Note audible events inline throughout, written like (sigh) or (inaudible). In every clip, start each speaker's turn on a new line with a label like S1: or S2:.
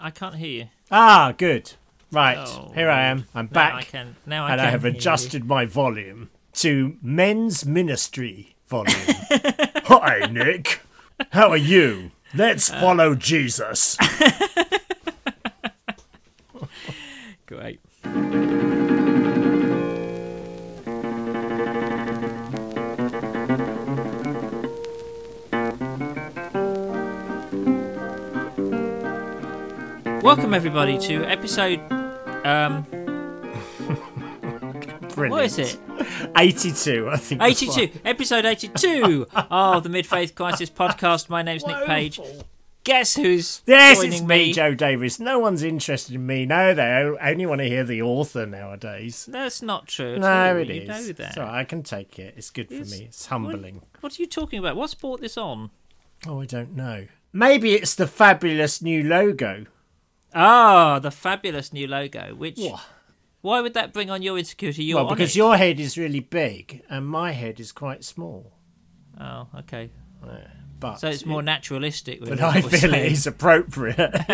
S1: I can't hear you.
S2: Ah, good. Right,
S1: Oh,
S2: here I am. I'm
S1: Now
S2: back,
S1: I can. Now I
S2: and
S1: can
S2: I have
S1: hear you.
S2: adjusted my volume to men's ministry volume. (laughs) Hi, Nick. How are you? Let's
S1: Uh.
S2: follow Jesus. (laughs)
S1: Great. Welcome everybody to episode um (laughs)
S2: Brilliant.
S1: what is it?
S2: 82, I think. that's
S1: 82. Episode 82 (laughs) of the Mid Faith Crisis podcast. My name's Nick Page. Guess who's
S2: Yes,
S1: joining
S2: it's
S1: me?
S2: me, Joe Davis. No one's interested in me. No, they only want to hear the author nowadays.
S1: That's not true.
S2: No,
S1: all.
S2: it
S1: you
S2: is. So I can take it. It's good for
S1: It's-
S2: me. It's humbling.
S1: What are you talking about? What's brought this on?
S2: Oh, I don't know. Maybe it's the fabulous new logo.
S1: Ah, the fabulous new logo. Which why would that bring on your insecurity? You're
S2: well,
S1: on
S2: because
S1: it.
S2: your head is really big and my head is quite small.
S1: Oh, okay.
S2: Yeah, But
S1: So it's more naturalistic.
S2: But I
S1: is what we're
S2: feel it is appropriate. (laughs)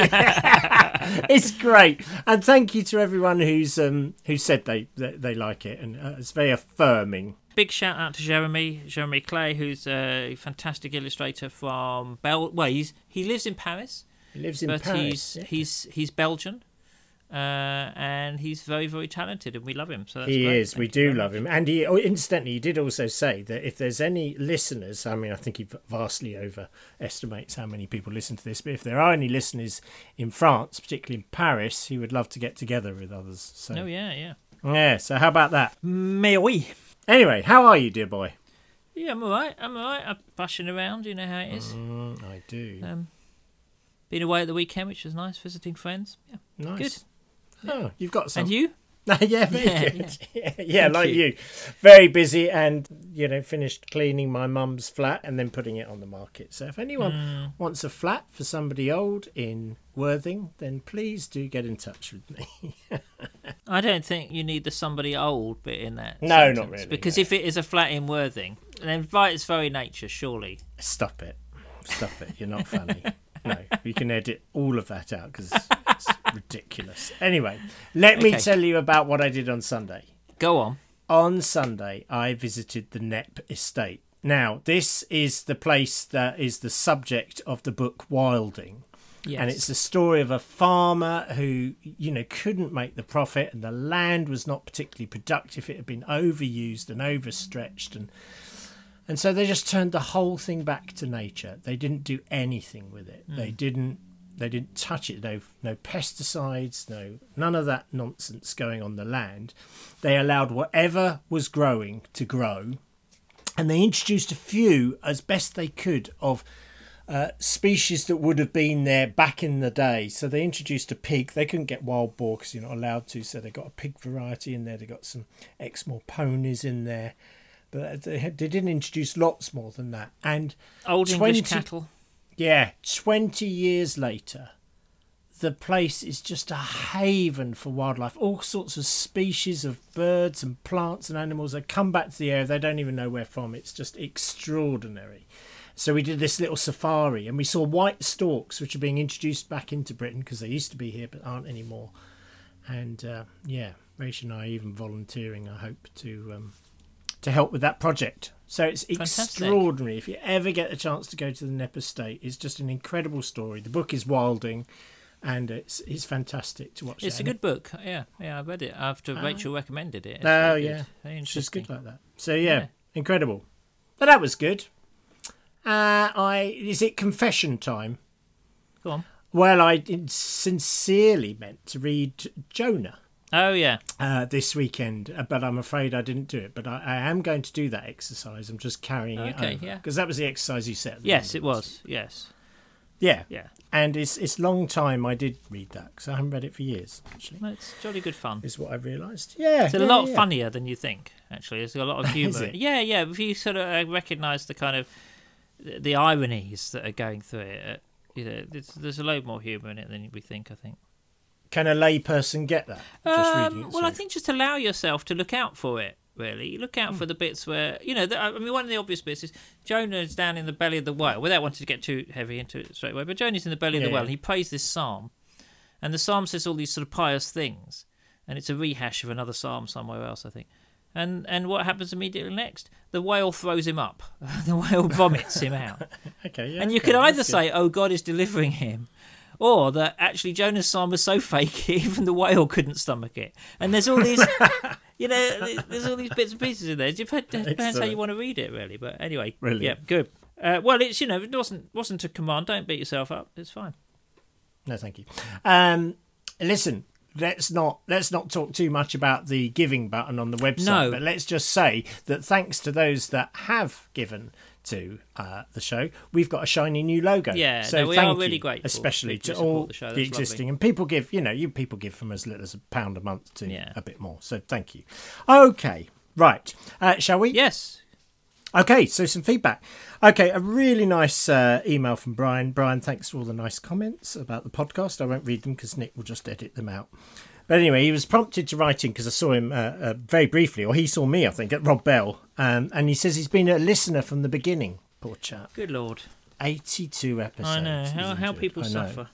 S2: it's great, and thank you to everyone who's um who said they they, they like it, and uh, it's very affirming.
S1: Big shout out to Jeremy, Jeremy Clay, who's a fantastic illustrator from Bel. Well, he's, he lives in Paris,
S2: He lives in
S1: but
S2: Paris.
S1: he's
S2: yeah.
S1: he's he's Belgian, uh, and he's very very talented, and we love him. So that's
S2: He
S1: great.
S2: is. We
S1: Thank you
S2: do love
S1: much.
S2: him, and he oh, incidentally he did also say that if there's any listeners, I mean, I think he vastly overestimates how many people listen to this, but if there are any listeners in France, particularly in Paris, he would love to get together with others. So
S1: Oh yeah, yeah.
S2: yeah. So how about that?
S1: Mais oui.
S2: Anyway, how are you, dear boy?
S1: Yeah, I'm alright. I'm alright. I'm bushing around. You know how it is.
S2: Mm, I do.
S1: Um, been away at the weekend, which was nice, visiting friends. Yeah.
S2: nice. Good. Oh, you've got some.
S1: And you? (laughs)
S2: yeah, very
S1: Yeah,
S2: good. Yeah, (laughs) yeah,
S1: Thank
S2: like
S1: you.
S2: you. Very busy and, you know, finished cleaning my mum's flat and then putting it on the market. So if anyone
S1: Mm.
S2: wants a flat for somebody old in Worthing, then please do get in touch with me. (laughs)
S1: I don't think you need the somebody old bit in that.
S2: No, not really,
S1: Because
S2: no.
S1: if it is a flat in Worthing, then by its very nature, surely.
S2: Stop it. Stop it. You're not funny. No, we can edit all of that out because it's (laughs) ridiculous. Anyway, let me tell you about what I did on Sunday.
S1: Go on.
S2: on Sunday, I visited the Knepp estate. Now, this is the place that is the subject of the book Wilding.
S1: Yes.
S2: And it's the story of a farmer who, you know, couldn't make the profit and the land was not particularly productive. It had been overused and overstretched and and so they just turned the whole thing back to nature. They didn't do anything with it. They didn't they didn't touch it. No no pesticides, no none of that nonsense going on the land. They allowed whatever was growing to grow and they introduced a few as best they could of uh, species that would have been there back in the day. So they introduced a pig. They couldn't get wild boar because you're not allowed to. So they got a pig variety in there. They got some Exmoor ponies in there, but they, didn't introduce lots more than that. And
S1: Old
S2: 20
S1: English cattle.
S2: yeah, 20 years later, the place is just a haven for wildlife. All sorts of species of birds and plants and animals that come back to the area. They don't even know where from. It's just extraordinary. So we did this little safari and we saw white storks, which are being introduced back into Britain because they used to be here but aren't anymore. And uh, yeah, Rachel and I are even volunteering, I hope, to um, to help with that project. So it's
S1: Fantastic.
S2: extraordinary. If you ever get a chance to go to the Knepp Estate, it's just an incredible story. The book is Wilding, and it's it's fantastic to watch.
S1: It's
S2: it.
S1: a good book. Yeah, yeah, I read it after Rachel recommended it. It's
S2: Oh
S1: good.
S2: yeah, it's just good like that. So yeah,
S1: Yeah.
S2: incredible. But that was good. Uh, I is it confession time?
S1: Go on.
S2: Well, I sincerely meant to read Jonah.
S1: Oh yeah.
S2: uh, this weekend, uh, but I'm afraid I didn't do it. But I, I am going to do that exercise. I'm just carrying it
S1: Okay, yeah.
S2: because that was the exercise you said.
S1: Yes, it was. Yes.
S2: Yeah,
S1: Yeah.
S2: and it's it's long time I did read that because I haven't read it for years. Actually,
S1: Well, it's jolly good fun.
S2: is what I've realised. Yeah,
S1: It's a lot
S2: yeah.
S1: funnier than you think. Actually, it's got a lot of (laughs) humour. Yeah, yeah. If you sort of uh, recognise the kind of the the ironies that are going through it, uh, you know, there's, there's a load more humour in it than we think. I think.
S2: Can a layperson get that? Just reading
S1: Um, well, I think just allow yourself to look out for it. Really, you look out for the bits where you know. The, I mean, one of the obvious bits is Jonah's down in the belly of the whale. Without wanting to get too heavy into it straight away, but Jonah's in the belly of the whale.
S2: yeah.
S1: And he prays this psalm, and the psalm says all these sort of pious things, and it's a rehash of another psalm somewhere else, I think. And and what happens immediately next? The whale throws him up. (laughs) the whale vomits him out. (laughs)
S2: Okay, yeah.
S1: and you
S2: okay,
S1: could either say, "Oh, God is delivering him," or that actually Jonah's psalm was so (laughs) fake even the whale couldn't stomach it. And there's all these, (laughs) you know, there's all these bits and pieces in there. It depends, depends how you want to read it, really. But anyway,
S2: Brilliant.
S1: yeah, good. Uh, well, it's you know, it wasn't wasn't a command. Don't beat yourself up. It's fine.
S2: No, thank you. Um, listen, let's not let's not talk too much about the giving button on the website.
S1: No.
S2: But let's just say that thanks to those that have given to uh, the show, we've got a shiny new logo.
S1: Yeah,
S2: so
S1: no, we
S2: thank
S1: are really
S2: you,
S1: grateful
S2: especially to all
S1: the
S2: the existing
S1: lovely.
S2: and people give. You know, you people give from as little as a pound a month to
S1: Yeah.
S2: a bit more. So thank you. Okay, right. Uh, shall we?
S1: Yes.
S2: Okay, so some feedback. Okay, a really nice uh, email from Brian. Brian, thanks for all the nice comments about the podcast. I won't read them because Nick will just edit them out. But anyway, he was prompted to write in because I saw him uh, uh, very briefly, or he saw me, I think, at Rob Bell. Um, and he says he's been a listener from the beginning. Poor chap.
S1: Good lord.
S2: 82 episodes.
S1: I know how how people
S2: I know.
S1: suffer.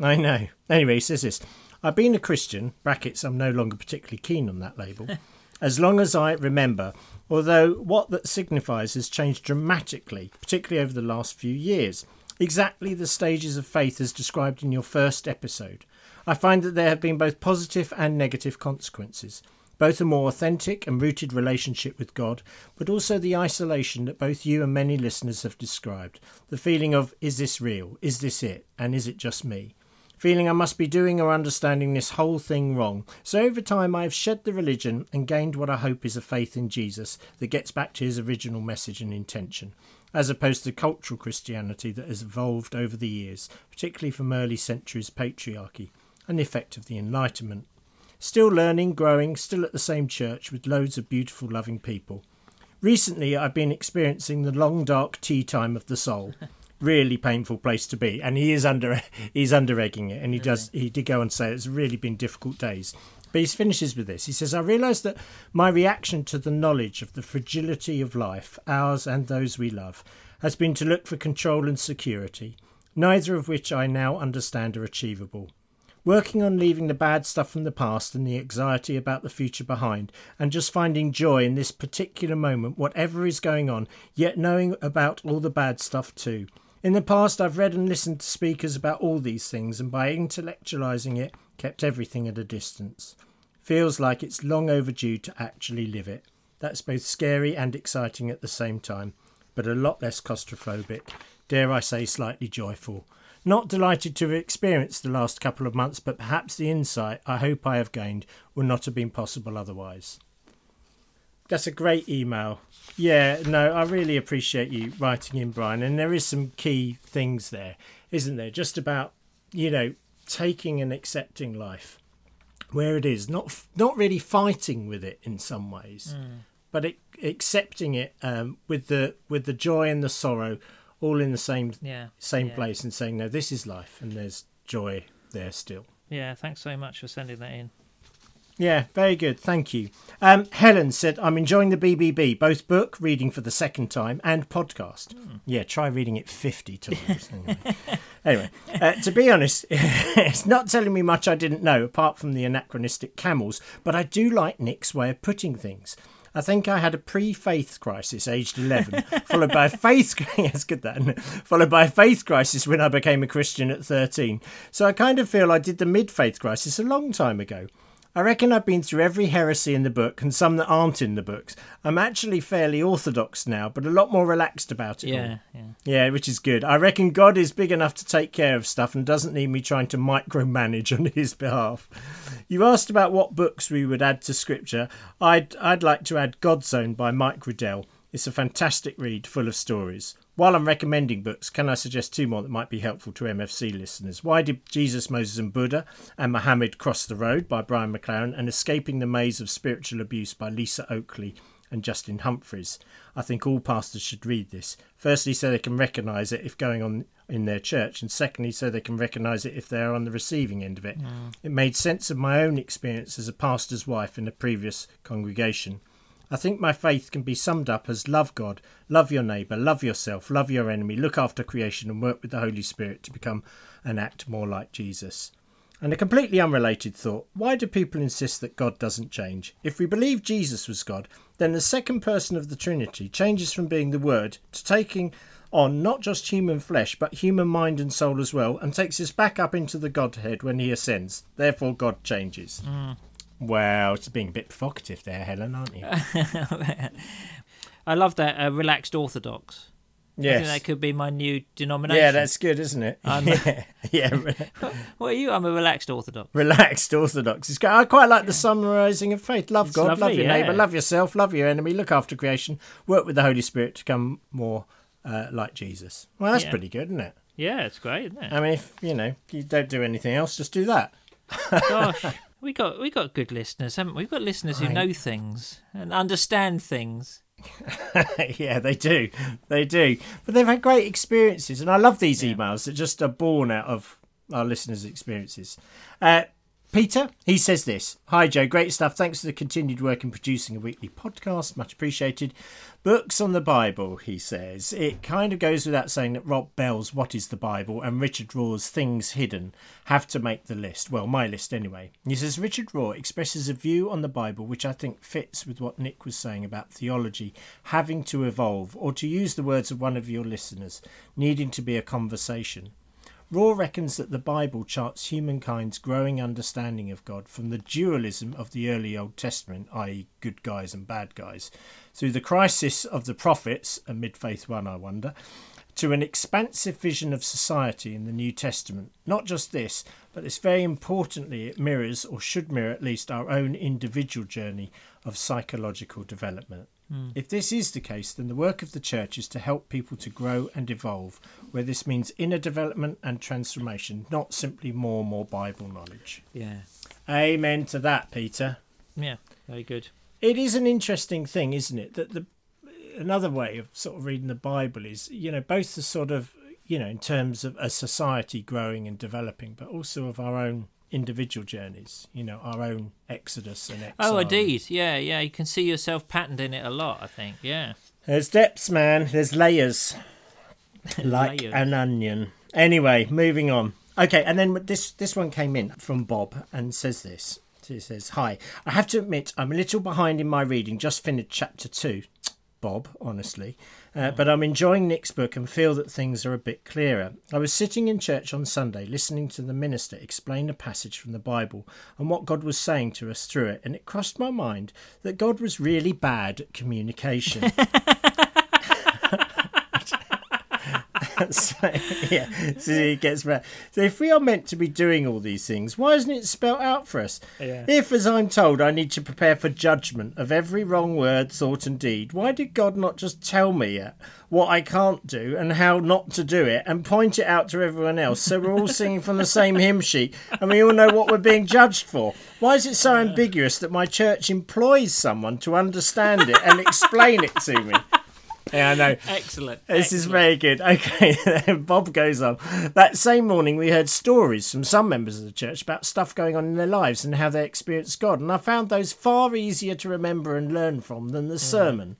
S2: I know. Anyway, he says this I've been a Christian, brackets, I'm no longer particularly keen on that label, (laughs) as long as I remember, although what that signifies has changed dramatically, particularly over the last few years. Exactly the stages of faith as described in your first episode. I find that there have been both positive and negative consequences. Both a more authentic and rooted relationship with God, but also the isolation that both you and many listeners have described. The feeling of, is this real? Is this it? And is it just me? Feeling I must be doing or understanding this whole thing wrong. So over time I have shed the religion and gained what I hope is a faith in Jesus that gets back to his original message and intention, as opposed to cultural Christianity that has evolved over the years, particularly from early centuries patriarchy and the effect of the Enlightenment. Still learning, growing, still at the same church with loads of beautiful, loving people. Recently, I've been experiencing the long, dark tea time of the soul. (laughs) Really painful place to be, and he is under (laughs) he's under egging it, and he does he did go and say it's really been difficult days. But he finishes with this. He says, "I realise that my reaction to the knowledge of the fragility of life, ours and those we love, has been to look for control and security, neither of which I now understand are achievable." Working on leaving the bad stuff from the past and the anxiety about the future behind, and just finding joy in this particular moment, whatever is going on, yet knowing about all the bad stuff too. In the past, I've read and listened to speakers about all these things, and by intellectualizing it, kept everything at a distance. Feels like it's long overdue to actually live it. That's both scary and exciting at the same time, but a lot less claustrophobic, dare I say, slightly joyful. Not delighted to have experienced the last couple of months, but perhaps the insight I hope I have gained would not have been possible otherwise. That's a great email. Yeah, no, I really appreciate you writing in, Brian. And there is some key things there, isn't there? Just about, you know, taking and accepting life where it is, not not really fighting with it in some ways, but it, accepting it um, with the with the joy and the sorrow all in the same
S1: Yeah.
S2: same
S1: yeah.
S2: place and saying no this is life and there's joy there still
S1: Yeah. Thanks so much for sending that in.
S2: Yeah very good thank you um, helen said i'm enjoying the bbb both book reading for the second time and podcast yeah try reading it 50 times anyway, (laughs) anyway uh, to be honest (laughs) it's not telling me much i didn't know apart from the anachronistic camels but i do like nick's way of putting things I think I had a pre-faith crisis, aged eleven, (laughs) followed by a faith. That's good. That followed by a faith crisis when I became a Christian at thirteen. So I kind of feel I did the mid-faith crisis a long time ago. I reckon I've been through every heresy in the book and some that aren't in the books. I'm actually fairly orthodox now, but a lot more relaxed about it all.
S1: Yeah. Yeah.
S2: Yeah, which is good. I reckon God is big enough to take care of stuff and doesn't need me trying to micromanage (laughs) on his behalf. You asked about what books we would add to scripture. I'd I'd like to add God's Own by Mike Riddell. It's a fantastic read full of stories. While I'm recommending books, can I suggest two more that might be helpful to MFC listeners? Why Did Jesus, Moses and Buddha and Muhammad Cross the Road by Brian McLaren and Escaping the Maze of Spiritual Abuse by Lisa Oakley and Justin Humphreys. I think all pastors should read this. Firstly, so they can recognise it if going on in their church, and secondly, so they can recognise it if they are on the receiving end of it. Mm. It made sense of my own experience as a pastor's wife in a previous congregation. I think my faith can be summed up as love God, love your neighbour, love yourself, love your enemy, look after creation, and work with the Holy Spirit to become and act more like Jesus. And a completely unrelated thought why do people insist that God doesn't change? If we believe Jesus was God, then the second person of the Trinity changes from being the Word to taking on not just human flesh, but human mind and soul as well, and takes us back up into the Godhead when he ascends. Therefore, God changes.
S1: Mm.
S2: Well, it's being a bit provocative there, Helen, aren't you? (laughs)
S1: I love that uh, relaxed orthodox. I think
S2: yes.
S1: that could be my new denomination.
S2: Yeah, that's good, isn't it?
S1: I'm- (laughs)
S2: yeah, yeah. (laughs)
S1: What are you? I'm a relaxed orthodox.
S2: Relaxed Orthodox. It's great. I quite like the summarising of faith. Love
S1: It's
S2: God, love your
S1: yeah.
S2: neighbour, love yourself, love your enemy, look after creation, work with the Holy Spirit to become more uh, like Jesus. Well, that's
S1: Yeah.
S2: pretty good, isn't it?
S1: Yeah, it's great, isn't it?
S2: I mean, if you know you don't do anything else, just do that.
S1: Gosh, we got we got good listeners, haven't we? We've got listeners who
S2: I-
S1: know things and understand things. (laughs)
S2: yeah, they do, they do. But they've had great experiences, and I love these emails that just are born out of our listeners' experiences. Uh, Peter, he says this Hi, Joe, great stuff. Thanks for the continued work in producing a weekly podcast. Much appreciated. Books on the Bible, he says. It kind of goes without saying that Rob Bell's What is the Bible and Richard Rohr's Things Hidden have to make the list. Well, my list anyway. He says Richard Rohr expresses a view on the Bible which I think fits with what Nick was saying about theology having to evolve, or to use the words of one of your listeners, needing to be a conversation. Rohr reckons that the Bible charts humankind's growing understanding of God from the dualism of the early Old Testament, i.e., good guys and bad guys, through the crisis of the prophets, a mid faith one, I wonder, to an expansive vision of society in the New Testament. Not just this, but this very importantly, it mirrors, or should mirror at least, our own individual journey of psychological development. Hmm. If this is the case, then the work of the church is to help people to grow and evolve, where this means inner development and transformation, not simply more and more Bible knowledge.
S1: Yeah,
S2: Amen to that, Peter.
S1: yeah, very good.
S2: It is an interesting thing, isn't it? That the another way of sort of reading the Bible is, you know, both the sort of, you know, in terms of a society growing and developing, but also of our own individual journeys, you know, our own exodus and oh, exile.
S1: Oh, indeed. Yeah, yeah. You can see yourself patterned in it a lot. I think. Yeah.
S2: There's depths, man. There's layers, (laughs) like
S1: Layers.
S2: an onion. Anyway, moving on. Okay, and then this this one came in from Bob and says this. He says, "Hi, I have to admit I'm a little behind in my reading. Just finished chapter two, Bob. Honestly, uh, but I'm enjoying Nick's book and feel that things are a bit clearer. I was sitting in church on Sunday listening to the minister explain a passage from the Bible and what God was saying to us through it, and it crossed my mind that God was really bad at communication." (laughs) (laughs) so, yeah, so it gets back. So if we are meant to be doing all these things, why isn't it spelt out for us?
S1: Yeah.
S2: If, as I'm told, I need to prepare for judgment of every wrong word, thought, and deed, why did God not just tell me what I can't do and how not to do it, and point it out to everyone else, so we're all singing from the same hymn sheet and we all know what we're being judged for? Why is it so ambiguous that my church employs someone to understand it and explain it to me? Yeah, I know.
S1: Excellent.
S2: This is very good. (laughs) Okay, Bob goes on. That same morning, we heard stories from some members of the church about stuff going on in their lives and how they experienced God. And I found those far easier to remember and learn from than the mm. sermon.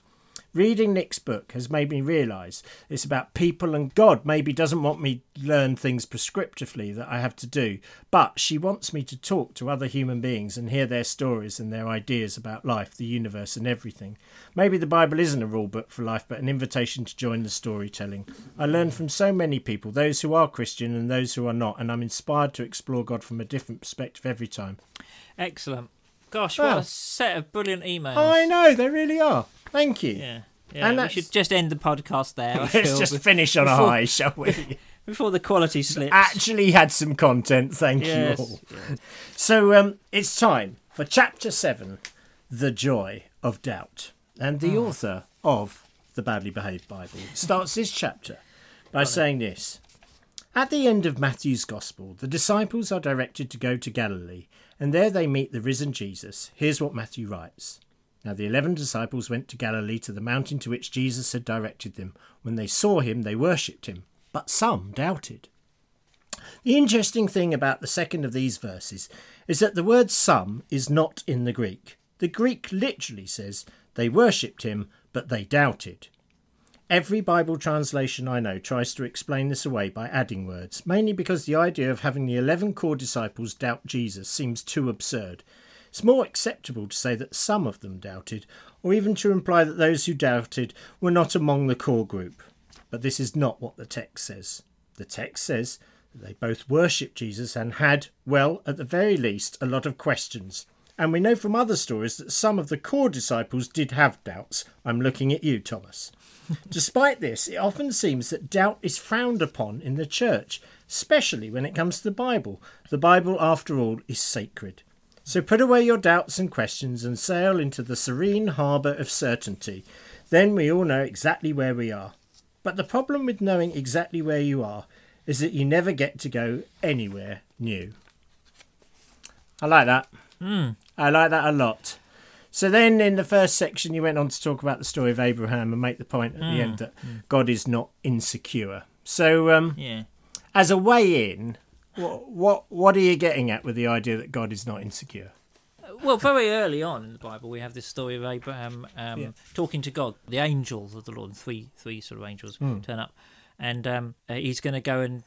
S2: Reading Nick's book has made me realise it's about people and God maybe doesn't want me learn things prescriptively that I have to do, but she wants me to talk to other human beings and hear their stories and their ideas about life, the universe, and everything. Maybe the Bible isn't a rule book for life, but an invitation to join the storytelling. I learn from so many people, those who are Christian and those who are not, and I'm inspired to explore God from a different perspective every time.
S1: Excellent. Gosh, what a set of brilliant emails.
S2: I know, they really are. Thank you.
S1: Yeah. Yeah,
S2: And
S1: we
S2: that's-
S1: should just end the podcast there. (laughs)
S2: Let's
S1: feel,
S2: just finish on a high, shall we? (laughs)
S1: before the quality slips.
S2: Actually, had some content. Thank
S1: yes.
S2: you all.
S1: yes.
S2: So um, it's time for chapter seven, the joy of doubt, and the author of the badly behaved Bible (laughs) starts this chapter by saying this. At the end of Matthew's Gospel, the disciples are directed to go to Galilee, and there they meet the risen Jesus. Here's what Matthew writes. Now the eleven disciples went to Galilee to the mountain to which Jesus had directed them. When they saw him, they worshipped him, but some doubted. The interesting thing about the second of these verses is that the word some is not in the Greek. The Greek literally says they worshipped him, but they doubted. Every Bible translation I know tries to explain this away by adding words, mainly because the idea of having the 11 core disciples doubt Jesus seems too absurd. It's more acceptable to say that some of them doubted, or even to imply that those who doubted were not among the core group. But this is not what the text says. The text says that they both worshipped Jesus and had, well, at the very least, a lot of questions. And we know from other stories that some of the core disciples did have doubts. I'm looking at you, Thomas. (laughs) Despite this, it often seems that doubt is frowned upon in the church, especially when it comes to the Bible. The Bible, after all, is sacred. So put away your doubts and questions and sail into the serene harbour of certainty. Then we all know exactly where we are. But the problem with knowing exactly where you are is that you never get to go anywhere new. I like that.
S1: Mm.
S2: I like that a lot. So then, in the first section, you went on to talk about the story of Abraham and make the point at the end that God is not insecure. So, um,
S1: Yeah.
S2: as a way in, what, what what are you getting at with the idea that God is not insecure?
S1: Well, very early on in the Bible, we have this story of Abraham um,
S2: Yeah.
S1: talking to God. The angels of the Lord, three three sort of angels turn up, and um, uh, he's going to go and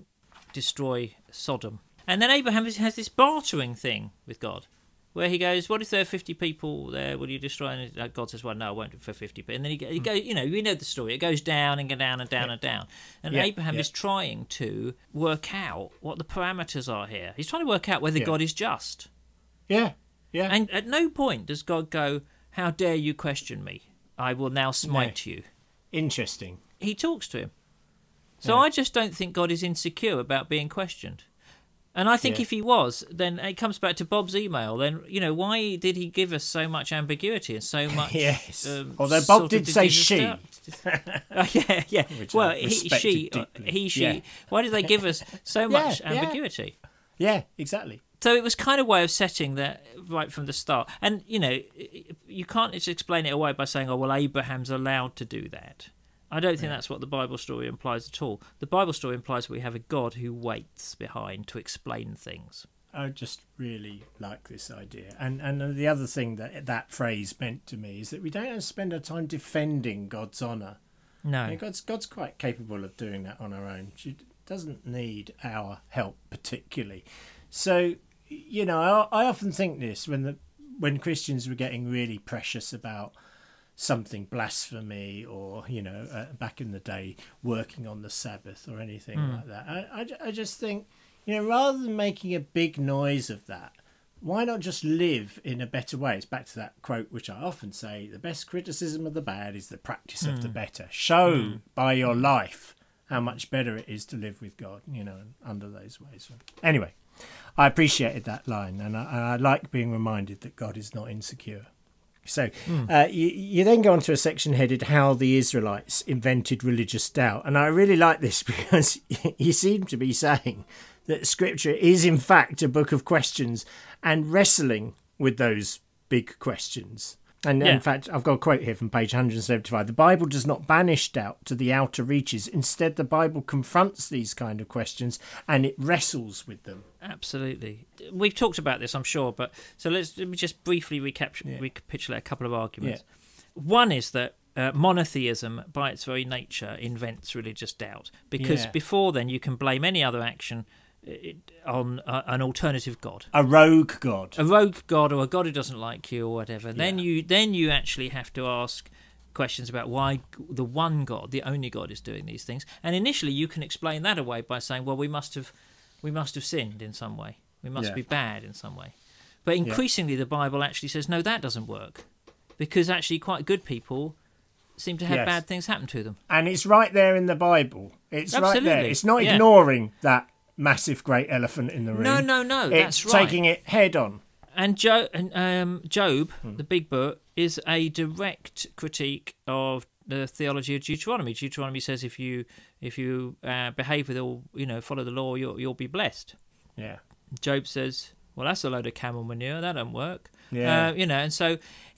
S1: destroy Sodom. And then Abraham has this bartering thing with God, where he goes, "What if there are fifty people there? Will you destroy?" And God says, "Well, no, I won't do it for fifty. But and then he, go- he mm. goes, you know, we know the story. It goes down and go down and down and down. And
S2: Yeah,
S1: Abraham
S2: yeah.
S1: is trying to work out what the parameters are here. He's trying to work out whether
S2: Yeah.
S1: God is just.
S2: Yeah, yeah,
S1: And at no point does God go, How dare you question me? I will now smite you.
S2: interesting.
S1: He talks to him. So
S2: Yeah.
S1: I just don't think God is insecure about being questioned. And I think
S2: Yeah.
S1: if he was, then it comes back to Bob's email. Then, you know, why did he give us so much ambiguity and so (laughs) much.
S2: Yes.
S1: um,
S2: Although Bob did say she. (laughs)
S1: Oh, yeah, yeah.
S2: Which
S1: well, he, she, uh, he, she.
S2: Yeah.
S1: Why did they give us (laughs) so much
S2: yeah.
S1: ambiguity?
S2: Yeah, exactly.
S1: So it was kind of way of setting that right from the start. And you know, you can't just explain it away by saying, "Oh, well, Abraham's allowed to do that." I don't think that's what the Bible story implies at all. The Bible story implies we have a God who waits behind to explain things.
S2: I just really like this idea. And and the other thing that that phrase meant to me is that we don't have to spend our time defending God's honour.
S1: No,
S2: I mean, God's God's quite capable of doing that on our own. She doesn't need our help particularly. So, you know, I, I often think this when the when Christians were getting really precious about something blasphemy or you know uh, back in the day working on the sabbath or anything hmm. like that. I, I, I just think you know rather than making a big noise of that why not just live in a better way? It's back to that quote which i often say the best criticism of the bad is the practice of the hmm. better. Show hmm. by your life how much better it is to live with god you know under those ways. Anyway i appreciated that line and I, and I like being reminded that god is not insecure so uh, you, you then go on to a section headed How the Israelites Invented Religious Doubt. And I really like this (laughs) because you seem to be saying that Scripture is, in fact, a book of questions and wrestling with those big questions. And
S1: Yeah.
S2: in fact, I've got a quote here from page 175. The Bible does not banish doubt to the outer reaches. Instead, the Bible confronts these kind of questions and it wrestles with them.
S1: absolutely. We've talked about this, I'm sure, but so let's let me just briefly recap- recapitulate a couple of arguments. One is that uh, monotheism, by its very nature, invents religious doubt because
S2: Yeah.
S1: before then you can blame any other action on uh, an alternative god.
S2: A rogue God.
S1: a rogue god or a god who doesn't like you or whatever. Then you then you actually have to ask questions about why the one god, the only god, is doing these things. And initially, you can explain that away by saying, "Well, we must have we must have sinned in some way. We must
S2: Yeah.
S1: be bad in some way." But increasingly, the Bible actually says, "No, that doesn't work," because actually, quite good people seem to have
S2: Yes.
S1: bad things happen to them.
S2: and it's right there in the Bible. It's right there. It's not
S1: Yeah.
S2: ignoring that massive great elephant in the room.
S1: No, no, no,
S2: It's
S1: that's right.
S2: taking it head on.
S1: And Job, and, um, Job,
S2: Hmm.
S1: the big book, is a direct critique of the theology of Deuteronomy. Deuteronomy says if you if you uh, behave with all you know, follow the law, you'll you'll be blessed.
S2: Yeah.
S1: Job says, well, that's a load of camel manure. That don't work.
S2: Yeah.
S1: Uh, you know, and so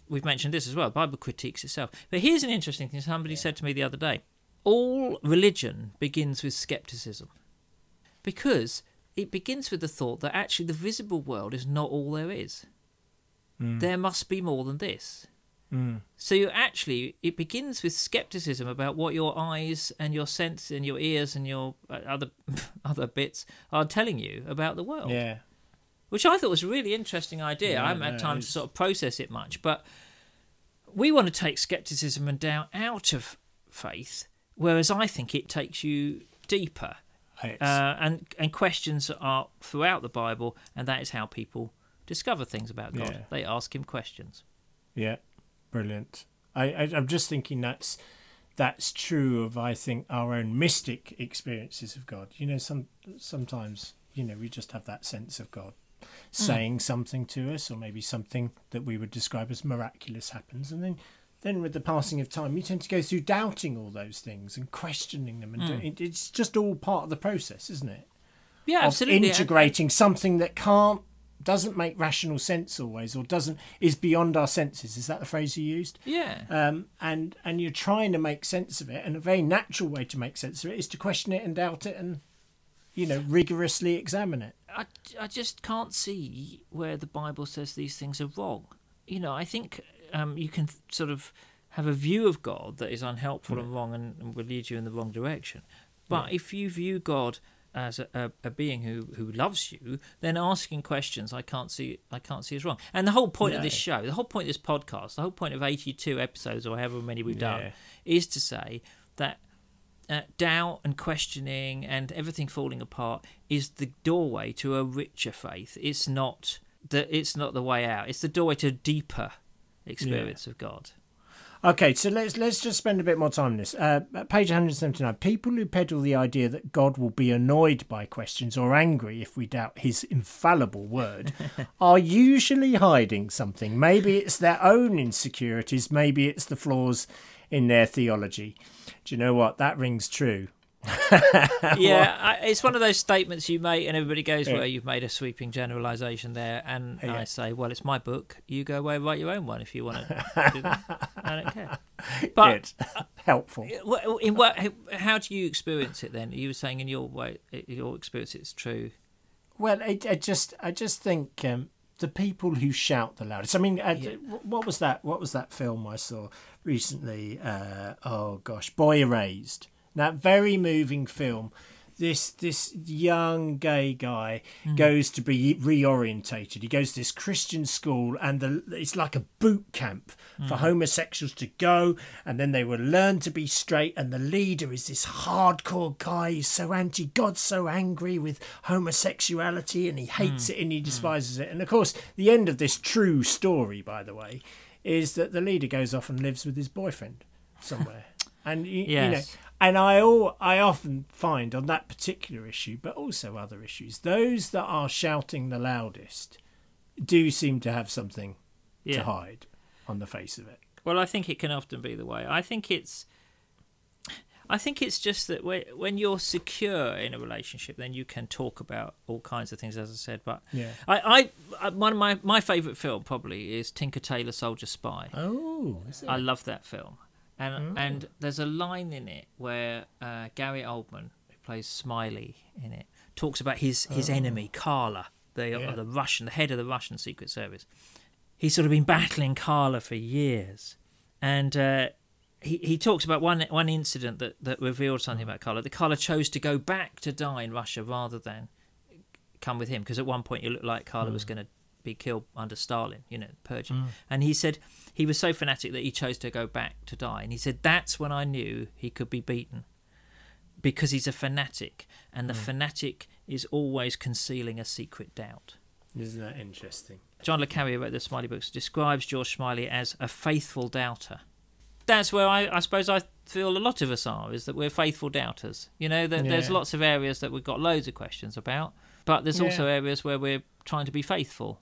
S1: we've mentioned this as well. Bible critiques itself. But here's an interesting thing. Somebody said to me the other day: all religion begins with skepticism, because it begins with the thought that actually the visible world is not all there is.
S2: Hmm.
S1: There must be more than this. So you actually, it begins with skepticism about what your eyes and your sense and your ears and your uh, other (laughs) other bits are telling you about the world.
S2: Yeah.
S1: Which I thought was a really interesting idea.
S2: Yeah,
S1: I haven't
S2: no,
S1: had time
S2: it's-
S1: to sort of process it much, but we want to take skepticism and doubt out of faith, whereas I think it takes you deeper. Uh, and and questions are throughout the Bible, and that is how people discover things about God.
S2: Yeah.
S1: They ask him questions.
S2: Yeah, brilliant. I, I I'm just thinking that's that's true of I think our own mystic experiences of God. You know, some sometimes you know we just have that sense of God saying something to us, or maybe something that we would describe as miraculous happens, and then. Then, with the passing of time, you tend to go through doubting all those things and questioning them, and do- it, it's just all part of the process, isn't it?
S1: Yeah,
S2: of
S1: absolutely.
S2: integrating something that can't doesn't make rational sense always or doesn't is beyond our senses is that the phrase you used
S1: Yeah.
S2: um, and and you're trying to make sense of it and a very natural way to make sense of it is to question it and doubt it and you know rigorously examine it
S1: I, I just can't see where the Bible says these things are wrong. You know, I think um, you can sort of have a view of God that is unhelpful and wrong and, and will lead you in the wrong direction. But if you view God as a, a, a being who, who loves you, then asking questions I can't see I can't see is wrong. And the whole point of this show, the whole point of this podcast, the whole point of eighty two episodes or however many we've
S2: Yeah.
S1: done, is to say that uh, doubt and questioning and everything falling apart is the doorway to a richer faith. It's not the it's not the way out. It's the doorway to a deeper experience of God.
S2: Okay, so let's let's just spend a bit more time on this. Uh, page 179, people who peddle the idea that God will be annoyed by questions or angry if we doubt his infallible word (laughs) are usually hiding something. Maybe it's their own insecurities, maybe it's the flaws in their theology. Do you know what? That rings true. (laughs)
S1: yeah, I, it's one of those statements you make, and everybody goes,
S2: Yeah.
S1: "Well, you've made a sweeping generalisation there." And
S2: Yeah.
S1: I say, "Well, it's my book. You go away, write your own one if you want to." (laughs) I don't care. But
S2: Good. (laughs) Helpful.
S1: In what? How do you experience it then? You were saying in your way, your experience, it's true.
S2: Well, I, I just, I just think um, the people who shout the loudest. I mean, uh, what was that? What was that film I saw recently? Uh, oh gosh, Boy Erased. That very moving film. This this young gay guy mm. goes to be reorientated. He goes to this Christian school, and the, it's like a boot camp for mm. homosexuals to go, and then they will learn to be straight. And the leader is this hardcore guy. He's so anti God, so angry with homosexuality, and he hates mm. it and he despises it. And of course, the end of this true story, by the way, is that the leader goes off and lives with his boyfriend somewhere. (laughs) And you, you know,
S1: Yes.
S2: And I all I often find on that particular issue, but also other issues, those that are shouting the loudest do seem to have something to hide on the face of it.
S1: Well, I think it can often be the way. I think it's. I think it's just that when when you're secure in a relationship, then you can talk about all kinds of things, as I said. But
S2: Yeah.
S1: I, I, one of my my favourite film probably is Tinker Tailor Soldier Spy.
S2: Oh?
S1: I love that film, and and there's a line in it where uh, Gary Oldman, who plays Smiley in it, talks about his his enemy Carla, the
S2: Yeah.
S1: the Russian, the head of the Russian Secret Service. He's sort of been battling Carla for years, and uh, he he talks about one one incident that that revealed something about Carla. That Carla chose to go back to die in Russia rather than come with him because at one point it looked like Carla was going to be killed under Stalin, you know, purging. Mm. And he said he was so fanatic that he chose to go back to die. And he said that's when I knew he could be beaten because he's a fanatic, and the mm. fanatic is always concealing a secret doubt.
S2: Isn't that interesting?
S1: John Le Carre wrote the Smiley books, describes George Smiley as a faithful doubter. That's where I, I suppose I feel a lot of us are, is that we're faithful doubters. You know, that there's lots of areas that we've got loads of questions about, but there's also areas where we're trying to be faithful.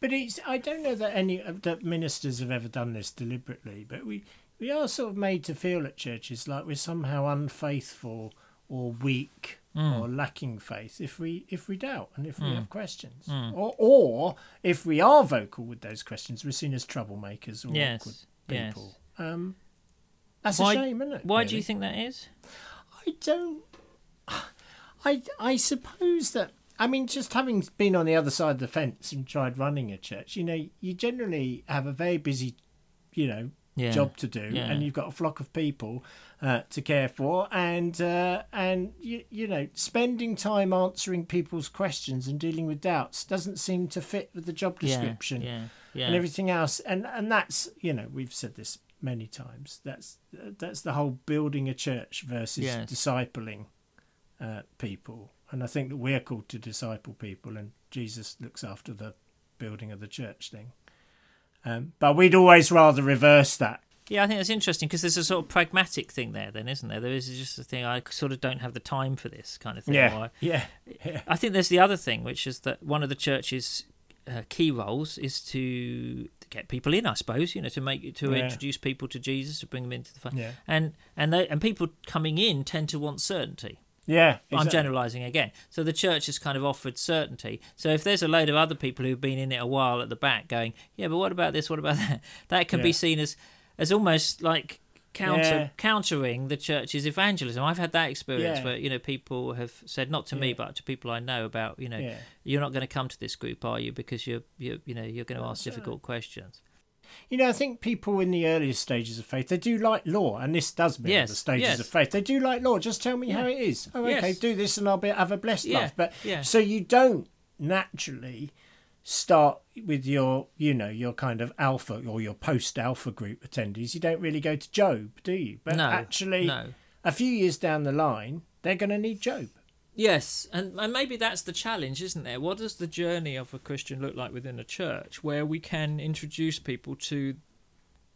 S2: But it's I don't know that any that ministers have ever done this deliberately, but we we are sort of made to feel at churches like we're somehow unfaithful or weak hmm. or lacking faith if we if we doubt and if we hmm. have questions, hmm. or or if we are vocal with those questions, we're seen as troublemakers or
S1: Yes,
S2: awkward
S1: yes.
S2: people. Um, that's
S1: Why-
S2: a shame, isn't it?
S1: Why do you think that is?
S2: I don't. I I suppose that I mean, just having been on the other side of the fence and tried running a church, you know, you generally have a very busy you know
S1: Yeah.
S2: job to do,
S1: Yeah.
S2: and you've got a flock of people uh, to care for, and uh, and you you know spending time answering people's questions and dealing with doubts doesn't seem to fit with the job description
S1: Yeah.
S2: And everything else, and and that's you know we've said this many times. That's that's the whole building a church versus discipling uh, people, and I think that we're called to disciple people, and Jesus looks after the building of the church thing. Um, but we'd always rather reverse that.
S1: Yeah, I think that's interesting because there's a sort of pragmatic thing there, then, isn't there? There is just a thing. I sort of don't have the time for this kind of thing.
S2: Yeah,
S1: I-
S2: yeah, yeah,
S1: I think there's the other thing, which is that one of the church's uh, key roles is to, to get people in. I suppose you know to make to
S2: Yeah.
S1: introduce people to Jesus, to bring them into the faith.
S2: yeah,
S1: And and they and people coming in tend to want certainty.
S2: Yeah.
S1: I'm generalising again. So the church has kind of offered certainty. So if there's a load of other people who've been in it a while at the back going, yeah, but what about this? What about (laughs) that? That can be seen as as almost like counter
S2: Yeah.
S1: countering the church's evangelism. I've had that experience
S2: Yeah.
S1: where you know people have said not to me but to people I know about you know
S2: Yeah.
S1: you're not going to come to this group are you because you're you you know you're going to ask difficult questions.
S2: You know, I think people in the earliest stages of faith, they do like law, and this does mean
S1: Yes,
S2: the stages
S1: yes.
S2: of faith. They do like law. Just tell me how it is. Oh, okay, do this, and I'll be have a blessed
S1: Yeah,
S2: life. But
S1: yeah.
S2: so you don't naturally start with your, you know, your kind of alpha or your post-alpha group attendees. You don't really go to Job, do you? But
S1: no,
S2: actually,
S1: no.
S2: a few years down the line, they're going to need Job.
S1: Yes, and, and maybe that's the challenge, isn't there? What does the journey of a Christian look like within a church where we can introduce people to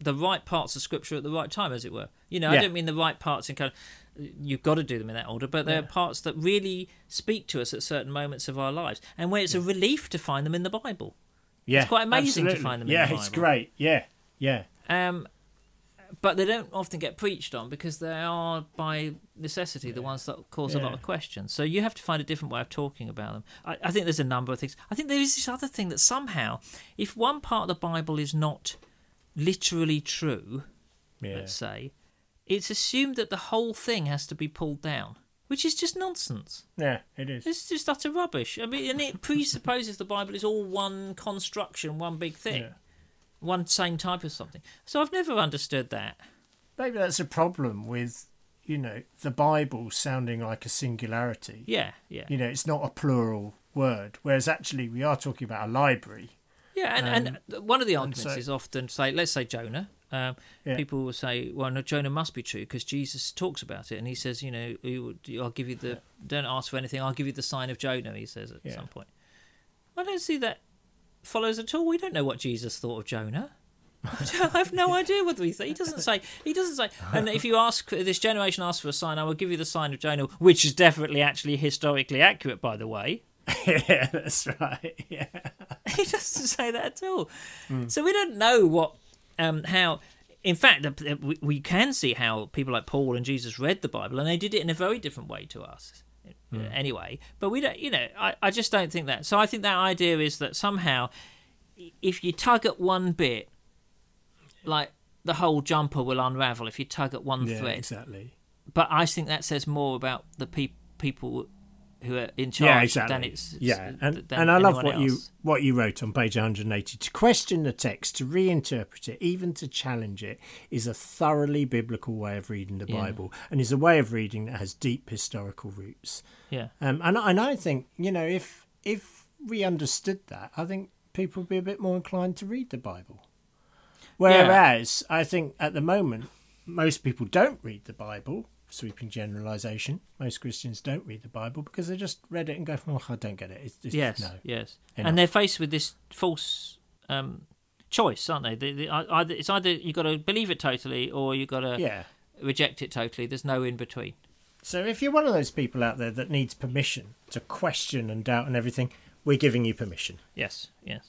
S1: the right parts of Scripture at the right time, as it were? You know, I don't mean the right parts in kind of you've got to do them in that order, but there are parts that really speak to us at certain moments of our lives, and where it's a relief to find them in the Bible.
S2: Yeah, It's
S1: quite amazing to find them in
S2: Yeah, it's great. Yeah, yeah,
S1: Um, but they don't often get preached on because they are, by necessity, the ones that cause a lot of questions. So you have to find a different way of talking about them. I, I think there's a number of things. I think there is this other thing that somehow, if one part of the Bible is not literally true,
S2: yeah.
S1: let's say, it's assumed that the whole thing has to be pulled down, which is just nonsense.
S2: Yeah, it is.
S1: It's just utter rubbish. I mean, and it presupposes the Bible is all one construction, one big thing,
S2: Yeah.
S1: One same type of something. So I've never understood that.
S2: Maybe that's a problem with, you know, the Bible sounding like a singularity.
S1: Yeah, yeah,
S2: You know, it's not a plural word, whereas actually we are talking about a library.
S1: yeah. And, and one of the arguments
S2: so-
S1: is often say, let's say Jonah. Um,
S2: Yeah.
S1: People will say, well, no, Jonah must be true because Jesus talks about it, and he says, you know, you- I'll give you the don't ask for anything. I'll give you the sign of Jonah. He says at
S2: Yeah.
S1: some point. I don't see that follows at all. We don't know what Jesus thought of Jonah. (laughs) I have no idea what he said. He doesn't say. He doesn't say. And if you ask this generation asks for a sign, I will give you the sign of Jonah, which is definitely actually historically accurate, by the way. (laughs)
S2: yeah, that's right. Yeah. (laughs)
S1: he doesn't say that at all.
S2: Hmm.
S1: So we don't know what, um, how. In fact, we can see how people like Paul and Jesus read the Bible, and they did it in a very different way to us.
S2: Hmm.
S1: Anyway, but we don't. You know, I, I just don't think that. So I think that idea is that somehow, if you tug at one bit, like the whole jumper will unravel if you tug at one
S2: Yeah,
S1: thread.
S2: exactly.
S1: But I think that says more about the pe- people who are in charge
S2: Yeah, exactly.
S1: than it's
S2: yeah, and and I love what you what you wrote on page 180. To question the text, to reinterpret it, even to challenge it, is a thoroughly biblical way of reading the
S1: Yeah.
S2: Bible, and is a way of reading that has deep historical roots.
S1: Yeah.
S2: Um, and and I think you know if if we understood that, I think people would be a bit more inclined to read the Bible. Whereas I think at the moment most people don't read the Bible. Sweeping generalisation. Most Christians don't read the Bible because they just read it and go, "Oh, I don't get it." It's, it's,
S1: Yes,
S2: no.
S1: yes,
S2: Enough.
S1: and they're faced with this false um, choice, aren't they? They- they- either, it's either you've got to believe it totally, or you've got to
S2: Yeah.
S1: reject it totally. There's no in between.
S2: So if you're one of those people out there that needs permission to question and doubt and everything, we're giving you permission.
S1: Yes, yes.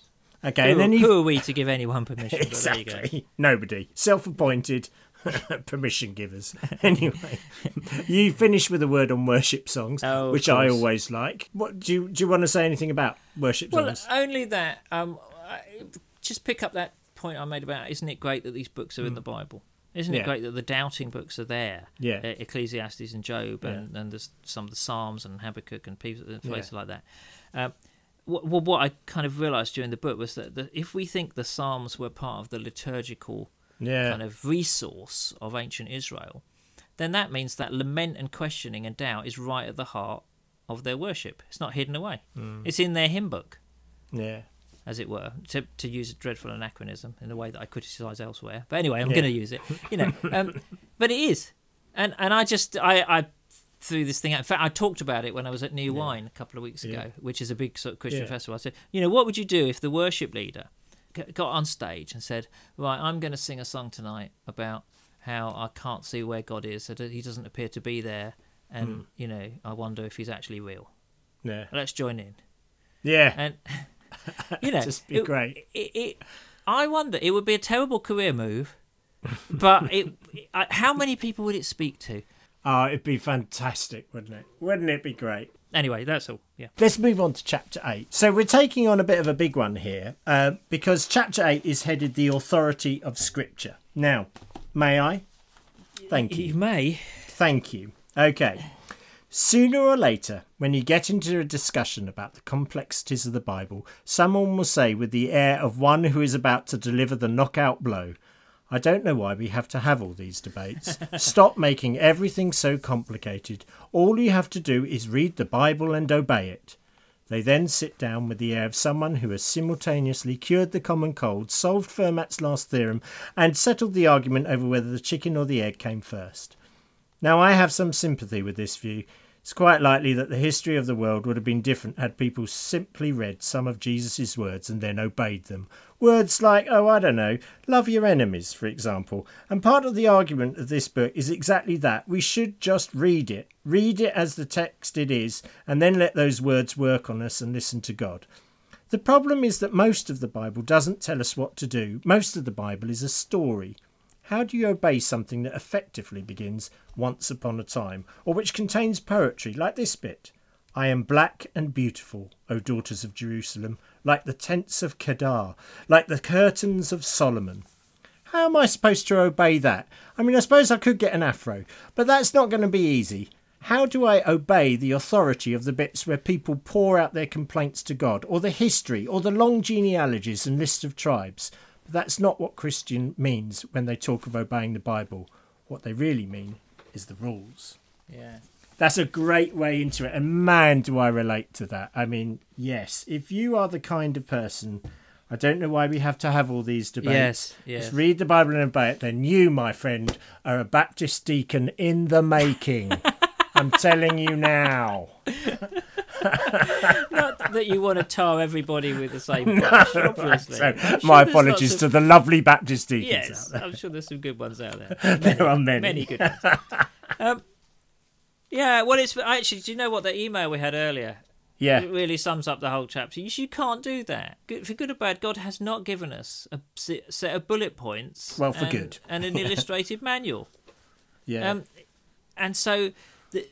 S2: Okay,
S1: Who,
S2: and then you
S1: who are we to give anyone permission? But there you go.
S2: Exactly. Nobody. Self appointed (laughs) permission givers. (laughs) Anyway, you finish with a word on worship songs,
S1: Oh,
S2: which I always like. What do you do you want to say anything about worship
S1: Well,
S2: songs?
S1: Well, only that. Um, I, just pick up that point I made about. Isn't it great that these books are in the Bible? Isn't it
S2: Hmm.
S1: Great that the doubting books are there?
S2: Yeah.
S1: Ecclesiastes and Job, and, and there's some of the Psalms and Habakkuk and people, and places like that. Um, what, what I kind of realised during the book was that the, if we think the Psalms were part of the liturgical
S2: Yeah.
S1: kind of resource of ancient Israel, then that means that lament and questioning and doubt is right at the heart of their worship. It's not hidden away. It's in their hymn book,
S2: Yeah.
S1: as it were, to, to use a dreadful anachronism in a way that I criticise elsewhere. But anyway, I'm
S2: Yeah.
S1: going to use it. You know, um, (laughs) but it is, and and I just I I threw this thing out. In fact, I talked about it when I was at New Wine a couple of weeks ago,
S2: Yeah.
S1: which is a big sort of Christian
S2: Yeah.
S1: festival. I said, you know, what would you do if the worship leader got on stage and said, right, I'm going to sing a song tonight about how I can't see where God is, that he doesn't appear to be there, and
S2: Hmm.
S1: you know, I wonder if he's actually real.
S2: Yeah.
S1: Let's join in
S2: Yeah.
S1: and (laughs) you know,
S2: Just be
S1: it-
S2: great.
S1: It, it, I wonder. It would be a terrible career move, but it, how many people would it speak to?
S2: Oh, (laughs) it'd be fantastic, wouldn't it? Wouldn't it be great?
S1: Anyway, that's all. Yeah.
S2: Let's move on to chapter 8. So we're taking on a bit of a big one here uh, because chapter 8 is headed The Authority of Scripture. Now, may I? Thank you.
S1: You may.
S2: Thank you. Okay. Sooner or later, when you get into a discussion about the complexities of the Bible, someone will say with the air of one who is about to deliver the knockout blow, I don't know why we have to have all these debates. Stop making everything so complicated. All you have to do is read the Bible and obey it. They then sit down with the air of someone who has simultaneously cured the common cold, solved Fermat's last theorem, and settled the argument over whether the chicken or the egg came first. Now, I have some sympathy with this view. It's quite likely that the history of the world would have been different had people simply read some of Jesus' words and then obeyed them. Words like, oh, I don't know, love your enemies, for example. And part of the argument of this book is exactly that. We should just read it. Read it as the text it is, and then let those words work on us and listen to God. The problem is that most of the Bible doesn't tell us what to do. Most of the Bible is a story. How do you obey something that effectively begins once upon a time, or which contains poetry like this bit? I am black and beautiful, O daughters of Jerusalem, like the tents of Kedar, like the curtains of Solomon. How am I supposed to obey that? I mean, I suppose I could get an afro, but that's not going to be easy. How do I obey the authority of the bits where people pour out their complaints to God, or the history, or the long genealogies and list of tribes? But that's not what Christian means when they talk of obeying the Bible. What they really mean is the rules.
S1: Yeah.
S2: That's a great way into it, and man, do I relate to that. I mean, yes, if you are the kind of person, I don't know why we have to have all these debates.
S1: Yes. Yes.
S2: Just read the Bible and obey it, then you, my friend, are a Baptist deacon in the making. (laughs) I'm telling you now. (laughs)
S1: Not that you want to tar everybody with the same (laughs) brush, obviously.
S2: So,
S1: sure
S2: my apologies to the lovely Baptist deacons
S1: Yes, I'm sure there's some good ones out there.
S2: there. There are many.
S1: Many good ones. Um, yeah, well, it's actually. Do you know what the email we had earlier?
S2: Yeah,
S1: It really sums up the whole chapter. You, you can't do that. Good, for good or bad, God has not given us a set of bullet points.
S2: Well, for
S1: and,
S2: good. (laughs)
S1: and an (laughs) illustrated manual.
S2: yeah.
S1: Um, and so the,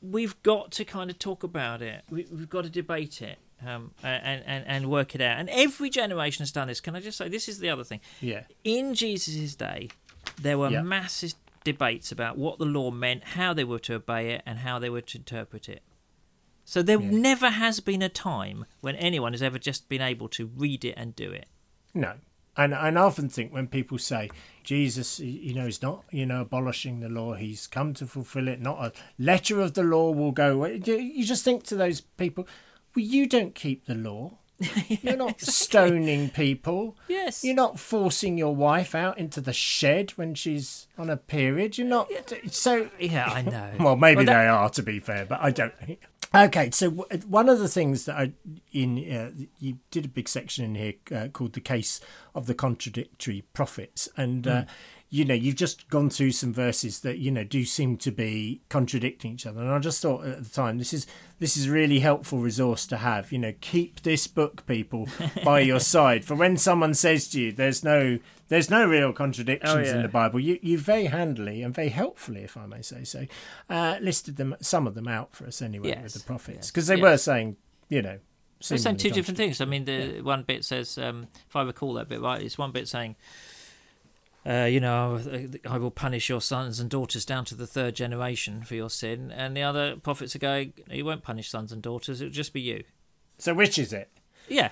S1: we've got to kind of talk about it. We, we've got to debate it um, and, and, and work it out. And every generation has done this. Can I just say, this is the other thing.
S2: yeah.
S1: In Jesus' day, there were
S2: Yeah.
S1: massive debates about what the law meant, how they were to obey it, and how they were to interpret it. So there
S2: Yeah.
S1: never has been a time when anyone has ever just been able to read it and do it.
S2: No. And, and I often think when people say Jesus, you know, is not, you know, abolishing the law, he's come to fulfill it, not a letter of the law will go You just think to those people, well, you don't keep the law. You're not (laughs) stoning people.
S1: Yes.
S2: You're not forcing your wife out into the shed when she's on a period. You're not. So
S1: Yeah, I (laughs) know.
S2: well, maybe
S1: Well, that-
S2: they are, to be fair, but I don't. Okay, so one of the things that I in uh, you did a big section in here uh, called the case of the contradictory prophets, and uh, you know you've just gone through some verses that you know do seem to be contradicting each other, and I just thought at the time this is this is a really helpful resource to have. You know, keep this book, people, by your (laughs) side for when someone says to you, "There's no." There's no real contradictions in
S1: yeah.
S2: the Bible. You, you very handily and very helpfully, if I may say so, uh, listed them some of them out for us anyway
S1: Yes,
S2: with the prophets
S1: yes,
S2: because they
S1: yes.
S2: were saying, you know,
S1: They're saying two different things. I mean, the one bit says, um, if I recall that bit right, it's one bit saying, uh, you know, I will punish your sons and daughters down to the third generation for your sin, and the other prophets are going, you won't punish sons and daughters; it'll just be you.
S2: So which is it?
S1: Yeah,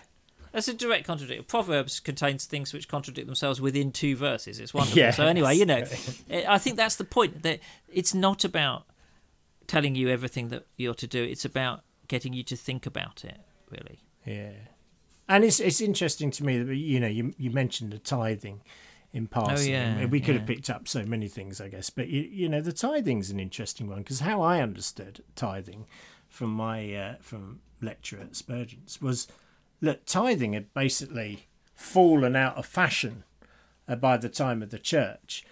S1: That's a direct contradiction. Proverbs contains things which contradict themselves within two verses. It's wonderful.
S2: Yes.
S1: So anyway, you know, (laughs) I think that's the point. That it's not about telling you everything that you're to do. It's about getting you to think about it. Really.
S2: Yeah, and it's it's interesting to me that you know you you mentioned the tithing in passing.
S1: Oh, yeah,
S2: we could have picked up so many things, I guess, but you you know the tithing's an interesting one because how I understood tithing from my uh, from lecture at Spurgeon's was look tithing had basically fallen out of fashion uh, by the time of the church.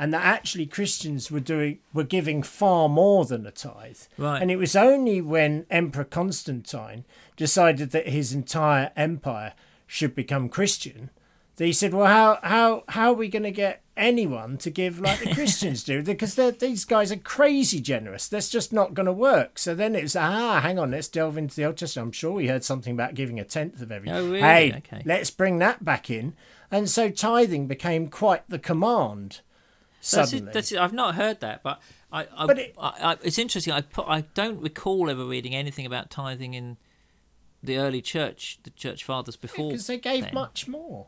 S2: And that actually Christians were doing were giving far more than a tithe,
S1: Right.
S2: and it was only when Emperor Constantine decided that his entire empire should become Christian he said, "Well, how how how are we going to get anyone to give like the (laughs) Christians do? Because these guys are crazy generous. That's just not going to work." So then it was, ah, hang on, let's delve into the Old Testament. I'm sure we heard something about giving a tenth of everything.
S1: Oh, really?
S2: Hey,
S1: Okay.
S2: let's bring that back in. And so tithing became quite the command.
S1: That's
S2: Suddenly,
S1: it, that's it. I've not heard that, but I, I,
S2: But it-
S1: I, I it's interesting. I put, I don't recall ever reading anything about tithing in the early church, the church fathers before.
S2: because they gave
S1: then.
S2: much more.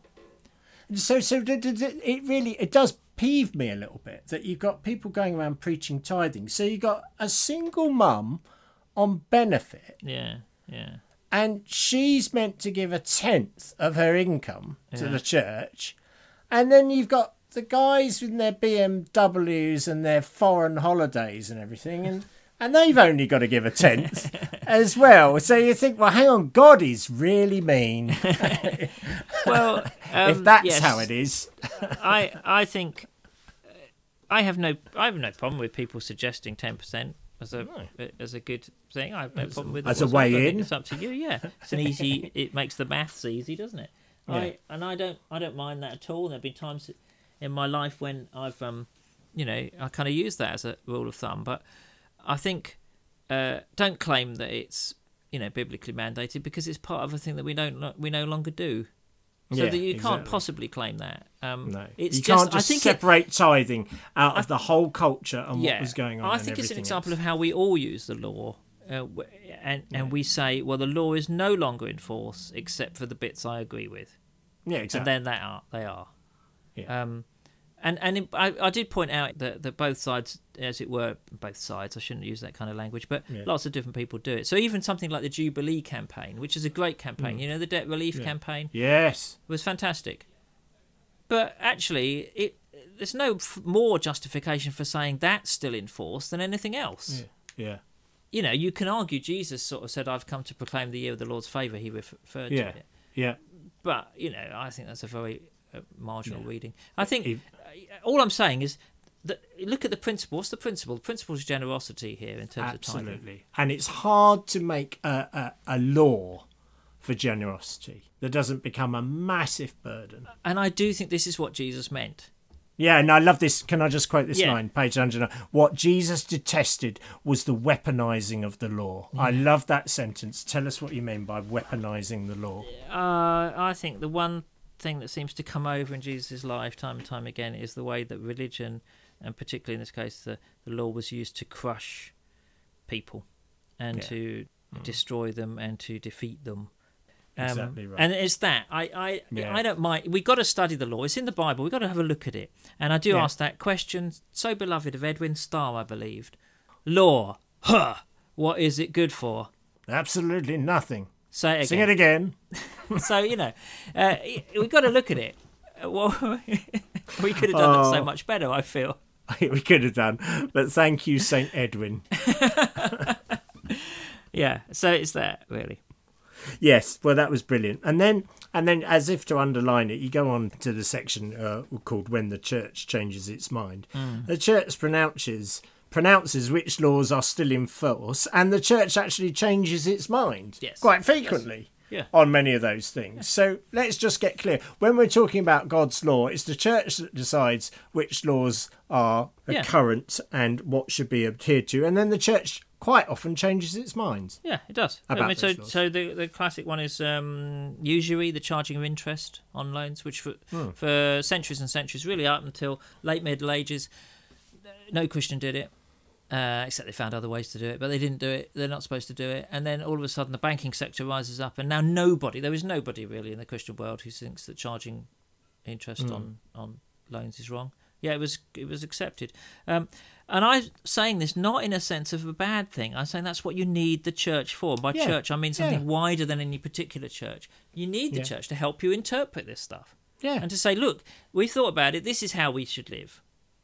S2: So, so d- d- d- it really it does peeve me a little bit that you've got people going around preaching tithing. So you've got a single mum on benefit,
S1: Yeah, yeah.
S2: and she's meant to give a tenth of her income to
S1: Yeah.
S2: the church, and then you've got the guys with their BMWs and their foreign holidays and everything, and and they've only got to give a tenth (laughs) as well. So you think, well, hang on, God is really mean (laughs)
S1: Well, (laughs) um,
S2: if that's
S1: yes,
S2: how it is.
S1: I I think uh, I have no I have no problem with people suggesting ten percent as a as a good thing. I have no problem with it.
S2: as a way
S1: I
S2: in.
S1: It's up to you. Yeah, it's an easy. It makes the maths easy, doesn't it?
S2: Yeah.
S1: I and I don't I don't mind that at all. There've been times in my life when I've um you know I kind of use that as a rule of thumb, but I think uh, don't claim that it's you know biblically mandated because it's part of a thing that we don't we no longer do. So
S2: Yeah,
S1: that you can't
S2: exactly.
S1: possibly claim that. Um,
S2: No,
S1: it's
S2: you
S1: just,
S2: can't just
S1: I think it-
S2: separate tithing out of the whole culture and
S1: yeah,
S2: what was going on.
S1: I think it's an example
S2: else.
S1: of how we all use the law, uh, and and we say, well, the law is no longer in force except for the bits I agree with,
S2: yeah,
S1: and then they are they are.
S2: Yeah.
S1: Um, and and in, I, I did point out that, that both sides, as it were, both sides. I shouldn't use that kind of language, but
S2: Yeah.
S1: lots of different people do it. So even something like the Jubilee campaign, which is a great campaign, you know, the debt relief
S2: Mm. Yeah.
S1: campaign,
S2: yes,
S1: was fantastic. But actually, it there's no f- more justification for saying that's still in force than anything else.
S2: yeah, yeah,
S1: You know, you can argue Jesus sort of said, "I've come to proclaim the year of the Lord's favor." He referred
S2: Yeah.
S1: to it,
S2: yeah.
S1: but you know, I think that's a very uh, marginal reading. I think all I'm saying is that look at the principle. What's the principle? The principle is generosity here in terms of tithing.
S2: Absolutely. And it's hard to make a, a, a law for generosity that doesn't become a massive burden.
S1: And I do think this is what Jesus meant.
S2: Yeah, and I love this. Can I just quote this
S1: Yeah.
S2: line, page 109? What Jesus detested was the weaponizing of the law. I love that sentence. Tell us what you mean by weaponizing the law.
S1: Uh, I think the one thing that seems to come over in Jesus' life time and time again is the way that religion, and particularly in this case, the, the law was used to crush people and
S2: Yeah.
S1: to destroy them and to defeat them. Um,
S2: Exactly right.
S1: And it's that I I
S2: Yeah.
S1: I don't mind. We've got to study the law. It's in the Bible. We've got to have a look at it. And I do
S2: Yeah.
S1: ask that question, so beloved of Edwin Starr, I believed. Law, huh? What is it good for?
S2: Absolutely nothing.
S1: Say it again.
S2: Sing it again. (laughs)
S1: So you know, uh, we've got to look at it. Uh, Well, (laughs) we could have done that so
S2: Oh.
S1: much better. I feel. (laughs)
S2: we could have done. But thank you, St. Edwin.
S1: Yeah. So it's that really.
S2: Yes, well, that was brilliant. And then, and then, as if to underline it, you go on to the section uh, called "When the Church Changes Its Mind."
S1: Mm.
S2: The Church pronounces pronounces which laws are still in force, and the Church actually changes its mind
S1: Yes.
S2: quite frequently.
S1: Yeah.
S2: On many of those things. So let's just get clear. When we're talking about God's law, it's the church that decides which laws are
S1: Yeah.
S2: current and what should be adhered to. And then the church quite often changes its mind.
S1: Yeah, it does. I mean, so so the the classic one is um, usury, the charging of interest on loans, which for
S2: Hmm.
S1: for centuries and centuries, really up until late Middle Ages, no Christian did it. Uh, except they found other ways to do it, but they didn't do it. They're not supposed to do it. And then all of a sudden, the banking sector rises up, and now nobody, there is nobody really in the Christian world who thinks that charging interest
S2: Mm.
S1: on on loans is wrong. Yeah, it was it was accepted. Um, and I'm saying this not in a sense of a bad thing. I'm saying that's what you need the church for. By
S2: Yeah,
S1: church, I mean something
S2: yeah.
S1: wider than any particular church. You need the
S2: Yeah.
S1: church to help you interpret this stuff
S2: Yeah.
S1: and to say, look, we thought about it. This is how we should live.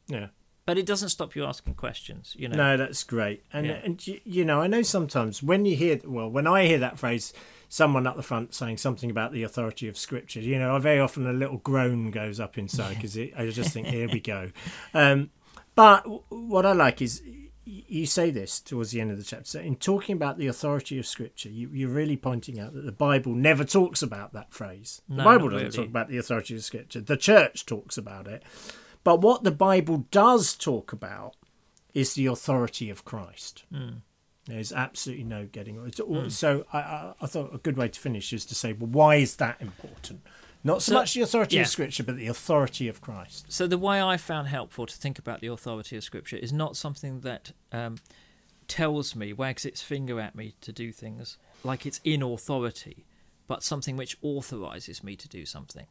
S2: Yeah.
S1: But it doesn't stop you asking questions. You know.
S2: No, that's great. And
S1: Yeah.
S2: and you, you know, I know sometimes when you hear well, when I hear that phrase, someone up the front saying something about the authority of Scripture, you know, very often a little groan goes up inside because I just think, here we (laughs) go. Um, but w- what I like is you say this towards the end of the chapter. So in talking about the authority of Scripture, you, you're really pointing out that the Bible never talks about that phrase. The
S1: No,
S2: Bible doesn't
S1: really.
S2: talk about the authority of Scripture. The church talks about it. But what the Bible does talk about is the authority of Christ. There's absolutely no getting all So I, I, thought a good way to finish is to say, well, why is that important? Not so,
S1: So-
S2: much the authority
S1: yeah.
S2: of Scripture, but the authority of Christ.
S1: So the way I found helpful to think about the authority of Scripture is not something that um, tells me, wags its finger at me to do things like it's in authority, but something which authorises me to do something.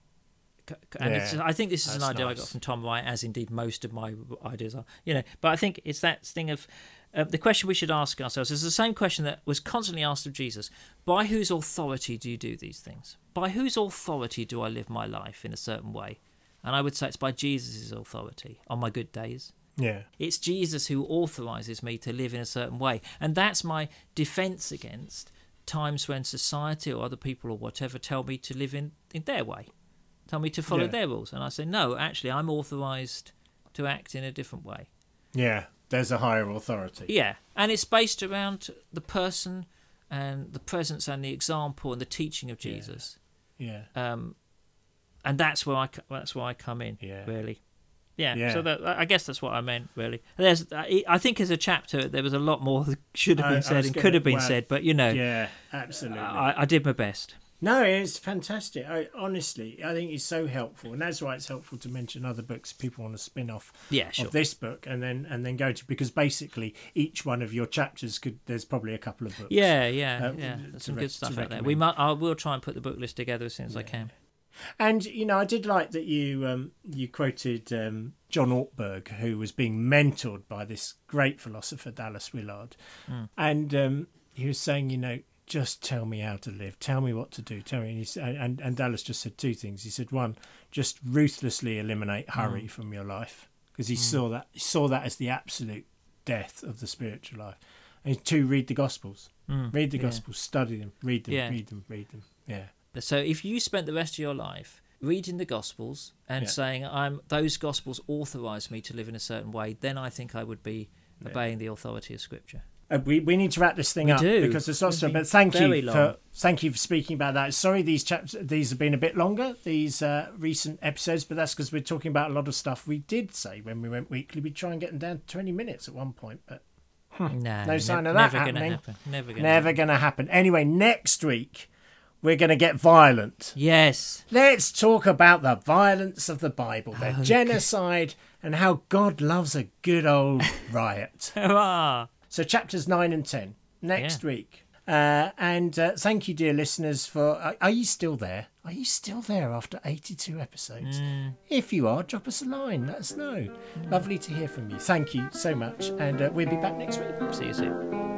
S1: And it's,
S2: Yeah,
S1: I think this is an idea I got from Tom Wright, as indeed most of my ideas are. You know, but I think it's that thing of uh, the question we should ask ourselves is the same question that was constantly asked of Jesus: By whose authority do you do these things? By whose authority do I live my life in a certain way? And I would say it's by Jesus' authority on my good days.
S2: Yeah.
S1: It's Jesus who authorizes me to live in a certain way. And that's my defense against times when society or other people or whatever tell me to live in, in their way, tell me to follow
S2: Yeah.
S1: their rules. And I say, no, actually, I'm authorized to act in a different way.
S2: Yeah. There's a higher authority.
S1: Yeah. And it's based around the person and the presence and the example and the teaching of Jesus.
S2: Yeah.
S1: Um, and that's where I that's where I come in.
S2: Yeah.
S1: Really. Yeah,
S2: Yeah.
S1: so that, I guess that's what I meant, really. There's, I I think as a chapter, there was a lot more (laughs) that should have been
S2: I
S1: said
S2: was
S1: and
S2: gonna-
S1: could have been
S2: well,
S1: said, but you know,
S2: Yeah. Absolutely.
S1: I, I did my best.
S2: No, it's fantastic. I, honestly, I think it's so helpful, and that's why it's helpful to mention other books people want to spin off
S1: Yeah, sure.
S2: of this book, and then and then go to because basically each one of your chapters could. There's probably a couple of books.
S1: Yeah, yeah,
S2: uh,
S1: yeah. some
S2: rec-
S1: good stuff out there. We might I will try and put the book list together as soon as I can.
S2: And you know, I did like that you um, you quoted um, John Ortberg, who was being mentored by this great philosopher Dallas Willard, and um, he was saying, you know, just tell me how to live, tell me what to do, tell me. And, and and Dallas just said two things. He said, one, just ruthlessly eliminate hurry from your life because he saw that he saw that as the absolute death of the spiritual life. And two, read the Gospels,
S1: Mm,
S2: read the
S1: yeah.
S2: Gospels, study them, read them,
S1: Yeah.
S2: read them, read them. Yeah.
S1: So if you spent the rest of your life reading the Gospels and
S2: Yeah.
S1: saying, "I'm those Gospels authorize me to live in a certain way," then I think I would be obeying the authority of Scripture.
S2: Uh, we we need to wrap this thing
S1: We
S2: up
S1: do.
S2: because
S1: It's been
S2: But thank you
S1: long.
S2: for thank you for speaking about that. Sorry, these chaps these have been a bit longer. These uh, recent episodes, but that's because we're talking about a lot of stuff we did say when we went weekly. We try and get them down to twenty minutes at one point, but
S1: Nah,
S2: No
S1: ne-
S2: sign of that
S1: never gonna
S2: happening.
S1: happen. Never gonna.
S2: never
S1: happen.
S2: going to happen. Anyway, next week we're going to get violent.
S1: Yes.
S2: Let's talk about the violence of the Bible, the
S1: Oh,
S2: genocide, and how God loves a good old riot. (laughs)
S1: Hurrah!
S2: So chapters nine and ten next week. Uh, and uh, thank you, dear listeners, for. Are, are you still there? Are you still there after 82 episodes? If you are, drop us a line. Let us know. Lovely to hear from you. Thank you so much. And uh, we'll be back next week.
S1: See you soon.